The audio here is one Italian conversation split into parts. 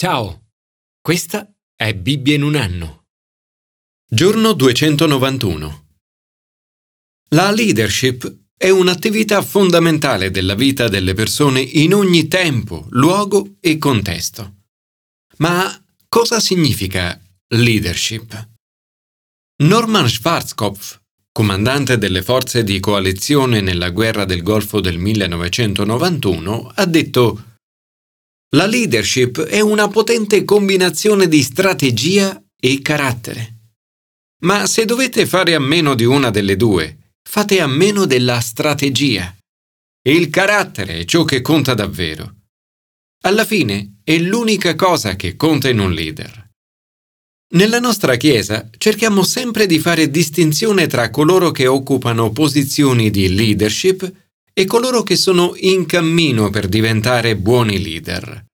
Ciao, questa è Bibbia in un anno. Giorno 291. La leadership è un'attività fondamentale della vita delle persone in ogni tempo, luogo e contesto. Ma cosa significa leadership? Norman Schwarzkopf, comandante delle forze di coalizione nella guerra del Golfo del 1991, ha detto la leadership è una potente combinazione di strategia e carattere. Ma se dovete fare a meno di una delle due, fate a meno della strategia. Il carattere è ciò che conta davvero. Alla fine è l'unica cosa che conta in un leader. Nella nostra Chiesa cerchiamo sempre di fare distinzione tra coloro che occupano posizioni di leadership e coloro che sono in cammino per diventare buoni leader.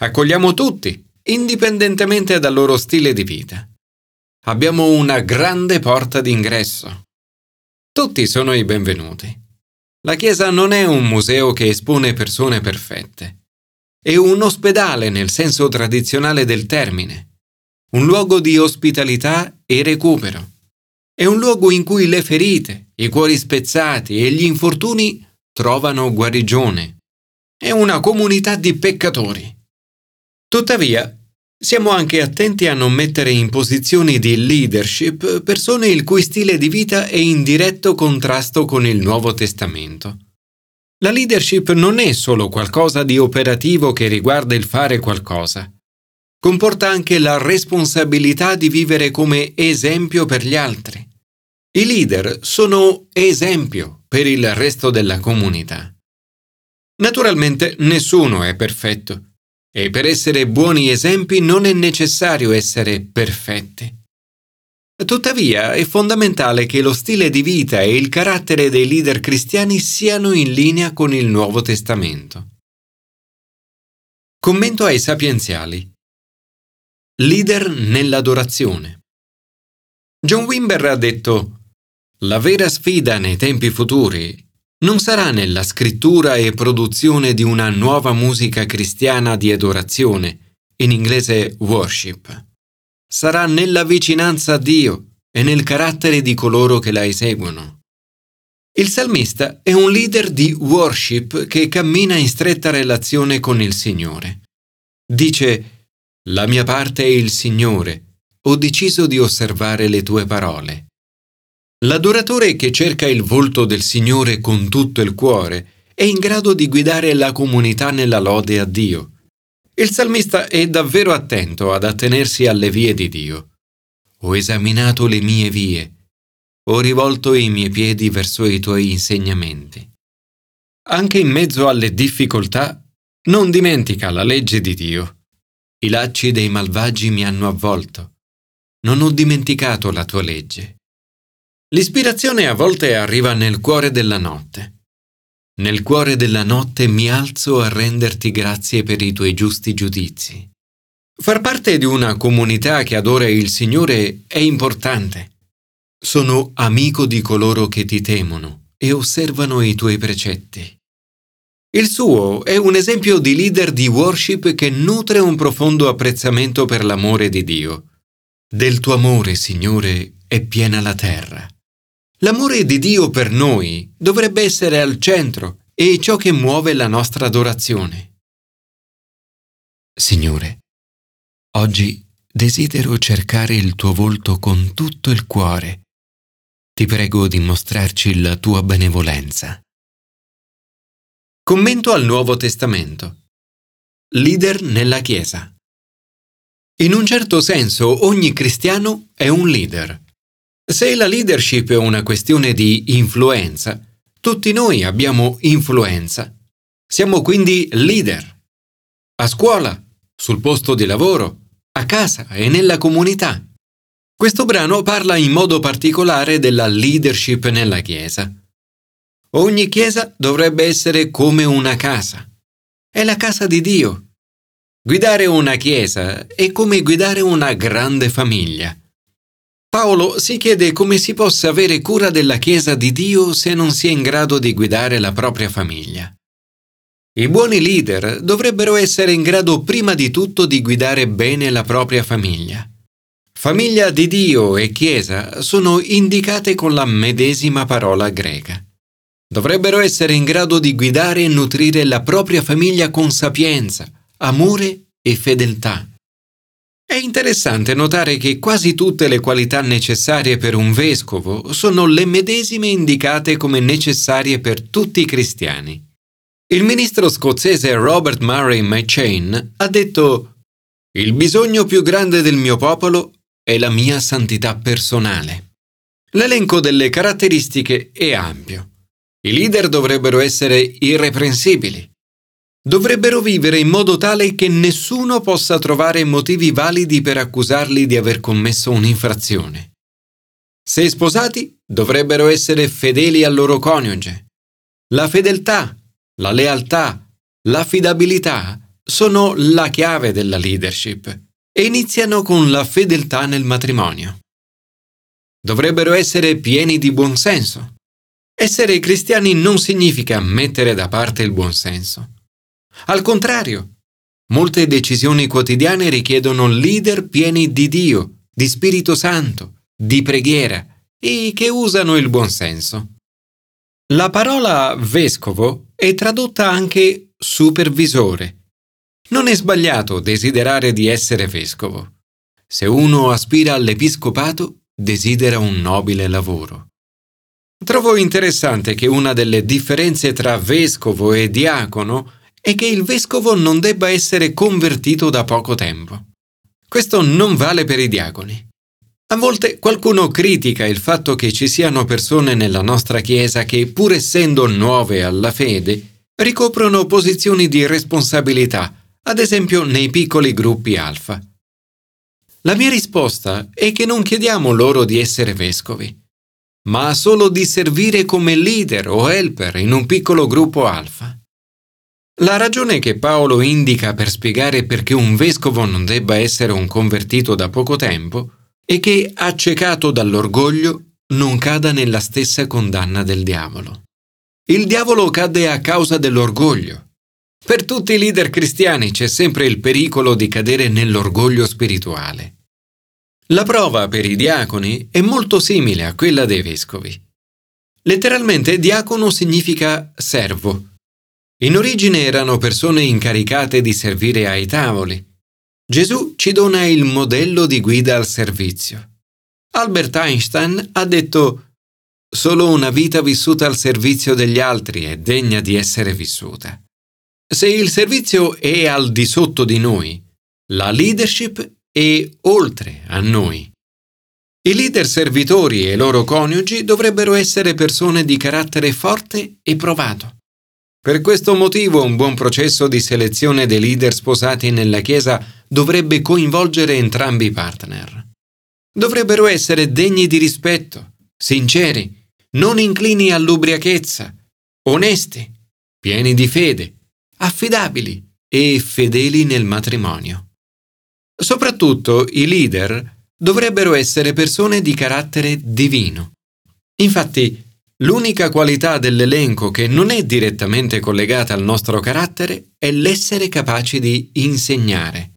Accogliamo tutti, indipendentemente dal loro stile di vita. Abbiamo una grande porta d'ingresso. Tutti sono i benvenuti. La Chiesa non è un museo che espone persone perfette. È un ospedale nel senso tradizionale del termine, un luogo di ospitalità e recupero. È un luogo in cui le ferite, i cuori spezzati e gli infortuni trovano guarigione. È una comunità di peccatori. Tuttavia, siamo anche attenti a non mettere in posizioni di leadership persone il cui stile di vita è in diretto contrasto con il Nuovo Testamento. La leadership non è solo qualcosa di operativo che riguarda il fare qualcosa. Comporta anche la responsabilità di vivere come esempio per gli altri. I leader sono esempio per il resto della comunità. Naturalmente nessuno è perfetto e per essere buoni esempi non è necessario essere perfetti. Tuttavia è fondamentale che lo stile di vita e il carattere dei leader cristiani siano in linea con il Nuovo Testamento. Commento ai sapienziali. Leader nell'adorazione. John Wimber ha detto La vera sfida nei tempi futuri non sarà nella scrittura e produzione di una nuova musica cristiana di adorazione, in inglese worship. Sarà nella vicinanza a Dio e nel carattere di coloro che la eseguono. Il salmista è un leader di worship che cammina in stretta relazione con il Signore. Dice, La mia parte è il Signore, ho deciso di osservare le tue parole. L'adoratore che cerca il volto del Signore con tutto il cuore è in grado di guidare la comunità nella lode a Dio. Il salmista è davvero attento ad attenersi alle vie di Dio. Ho esaminato le mie vie, ho rivolto i miei piedi verso i tuoi insegnamenti. Anche in mezzo alle difficoltà, non dimentica la legge di Dio. I lacci dei malvagi mi hanno avvolto. Non ho dimenticato la tua legge. L'ispirazione a volte arriva nel cuore della notte. Nel cuore della notte mi alzo a renderti grazie per i tuoi giusti giudizi. Far parte di una comunità che adora il Signore è importante. Sono amico di coloro che ti temono e osservano i tuoi precetti. Il suo è un esempio di leader di worship che nutre un profondo apprezzamento per l'amore di Dio. Del tuo amore, Signore, è piena la terra. L'amore di Dio per noi dovrebbe essere al centro e ciò che muove la nostra adorazione. Signore, oggi desidero cercare il tuo volto con tutto il cuore. Ti prego di mostrarci la tua benevolenza. Commento al Nuovo Testamento. Leader nella Chiesa. In un certo senso ogni cristiano è un leader. Se la leadership è una questione di influenza, tutti noi abbiamo influenza. Siamo quindi leader. A scuola, sul posto di lavoro, a casa e nella comunità. Questo brano parla in modo particolare della leadership nella Chiesa. Ogni Chiesa dovrebbe essere come una casa. È la casa di Dio. Guidare una Chiesa è come guidare una grande famiglia. Paolo si chiede come si possa avere cura della Chiesa di Dio se non si è in grado di guidare la propria famiglia. I buoni leader dovrebbero essere in grado prima di tutto di guidare bene la propria famiglia. Famiglia di Dio e Chiesa sono indicate con la medesima parola greca. Dovrebbero essere in grado di guidare e nutrire la propria famiglia con sapienza, amore e fedeltà. È interessante notare che quasi tutte le qualità necessarie per un vescovo sono le medesime indicate come necessarie per tutti i cristiani. Il ministro scozzese Robert Murray McChain ha detto Il bisogno più grande del mio popolo è la mia santità personale. L'elenco delle caratteristiche è ampio. I leader dovrebbero essere irreprensibili. Dovrebbero vivere in modo tale che nessuno possa trovare motivi validi per accusarli di aver commesso un'infrazione. Se sposati, dovrebbero essere fedeli al loro coniuge. La fedeltà la lealtà, l'affidabilità sono la chiave della leadership e iniziano con la fedeltà nel matrimonio. Dovrebbero essere pieni di buonsenso. Essere cristiani non significa mettere da parte il buonsenso. Al contrario, molte decisioni quotidiane richiedono leader pieni di Dio, di Spirito Santo, di preghiera e che usano il buonsenso. La parola vescovo è tradotta anche supervisore. Non è sbagliato desiderare di essere vescovo. Se uno aspira all'episcopato, desidera un nobile lavoro. Trovo interessante che una delle differenze tra vescovo e diacono è che il vescovo non debba essere convertito da poco tempo. Questo non vale per i diaconi. A volte qualcuno critica il fatto che ci siano persone nella nostra Chiesa che, pur essendo nuove alla fede, ricoprono posizioni di responsabilità, ad esempio nei piccoli gruppi alfa. La mia risposta è che non chiediamo loro di essere vescovi, ma solo di servire come leader o helper in un piccolo gruppo alfa. La ragione che Paolo indica per spiegare perché un vescovo non debba essere un convertito da poco tempo e che, accecato dall'orgoglio, non cada nella stessa condanna del diavolo. Il diavolo cade a causa dell'orgoglio. Per tutti i leader cristiani c'è sempre il pericolo di cadere nell'orgoglio spirituale. La prova per i diaconi è molto simile a quella dei vescovi. Letteralmente diacono significa servo. In origine erano persone incaricate di servire ai tavoli, Gesù ci dona il modello di guida al servizio. Albert Einstein ha detto Solo una vita vissuta al servizio degli altri è degna di essere vissuta. Se il servizio è al di sotto di noi, la leadership è oltre a noi. I leader servitori e i loro coniugi dovrebbero essere persone di carattere forte e provato. Per questo motivo un buon processo di selezione dei leader sposati nella Chiesa dovrebbe coinvolgere entrambi i partner. Dovrebbero essere degni di rispetto, sinceri, non inclini all'ubriachezza, onesti, pieni di fede, affidabili e fedeli nel matrimonio. Soprattutto i leader dovrebbero essere persone di carattere divino. Infatti, L'unica qualità dell'elenco che non è direttamente collegata al nostro carattere è l'essere capaci di insegnare.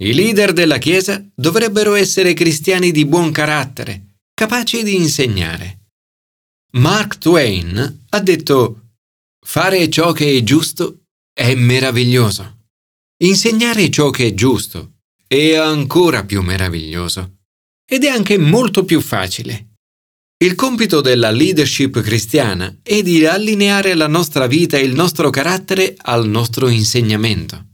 I leader della Chiesa dovrebbero essere cristiani di buon carattere, capaci di insegnare. Mark Twain ha detto Fare ciò che è giusto è meraviglioso. Insegnare ciò che è giusto è ancora più meraviglioso. Ed è anche molto più facile. Il compito della leadership cristiana è di allineare la nostra vita e il nostro carattere al nostro insegnamento.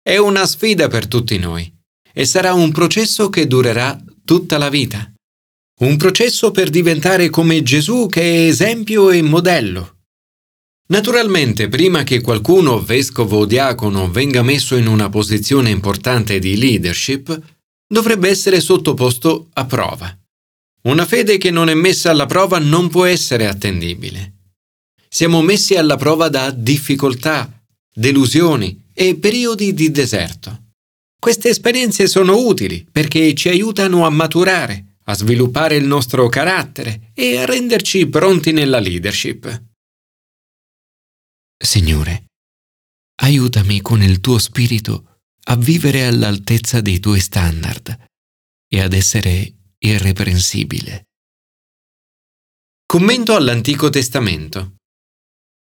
È una sfida per tutti noi e sarà un processo che durerà tutta la vita. Un processo per diventare come Gesù che è esempio e modello. Naturalmente, prima che qualcuno, vescovo o diacono, venga messo in una posizione importante di leadership, dovrebbe essere sottoposto a prova. Una fede che non è messa alla prova non può essere attendibile. Siamo messi alla prova da difficoltà, delusioni e periodi di deserto. Queste esperienze sono utili perché ci aiutano a maturare, a sviluppare il nostro carattere e a renderci pronti nella leadership. Signore, aiutami con il tuo spirito a vivere all'altezza dei tuoi standard e ad essere irreprensibile. Commento all'Antico Testamento.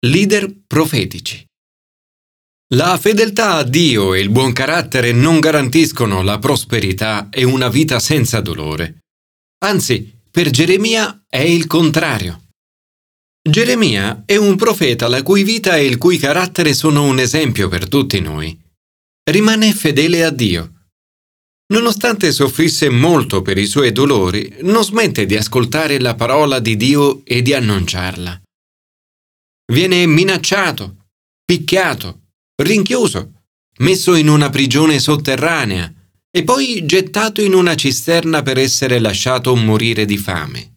Leader profetici. La fedeltà a Dio e il buon carattere non garantiscono la prosperità e una vita senza dolore. Anzi, per Geremia è il contrario. Geremia è un profeta la cui vita e il cui carattere sono un esempio per tutti noi. Rimane fedele a Dio. Nonostante soffrisse molto per i suoi dolori, non smette di ascoltare la parola di Dio e di annunciarla. Viene minacciato, picchiato, rinchiuso, messo in una prigione sotterranea e poi gettato in una cisterna per essere lasciato morire di fame.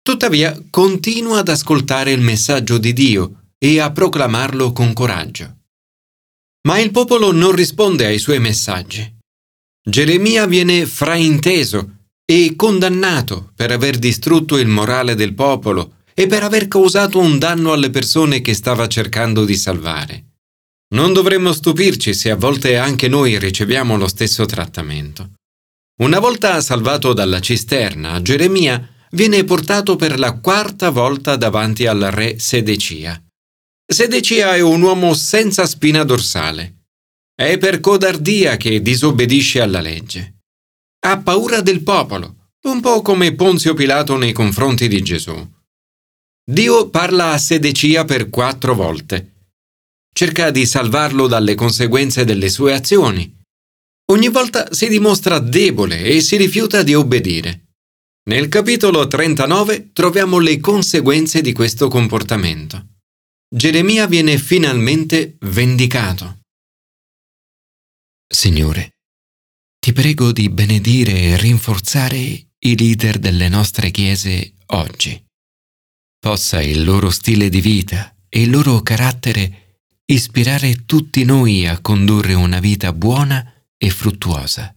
Tuttavia continua ad ascoltare il messaggio di Dio e a proclamarlo con coraggio. Ma il popolo non risponde ai suoi messaggi. Geremia viene frainteso e condannato per aver distrutto il morale del popolo e per aver causato un danno alle persone che stava cercando di salvare. Non dovremmo stupirci se a volte anche noi riceviamo lo stesso trattamento. Una volta salvato dalla cisterna, Geremia viene portato per la quarta volta davanti al re Sedecia. Sedecia è un uomo senza spina dorsale. È per codardia che disobbedisce alla legge. Ha paura del popolo, un po' come Ponzio Pilato nei confronti di Gesù. Dio parla a Sedecia per quattro volte cerca di salvarlo dalle conseguenze delle sue azioni. Ogni volta si dimostra debole e si rifiuta di obbedire. Nel capitolo 39 troviamo le conseguenze di questo comportamento. Geremia viene finalmente vendicato. Signore, ti prego di benedire e rinforzare i leader delle nostre chiese oggi. Possa il loro stile di vita e il loro carattere ispirare tutti noi a condurre una vita buona e fruttuosa.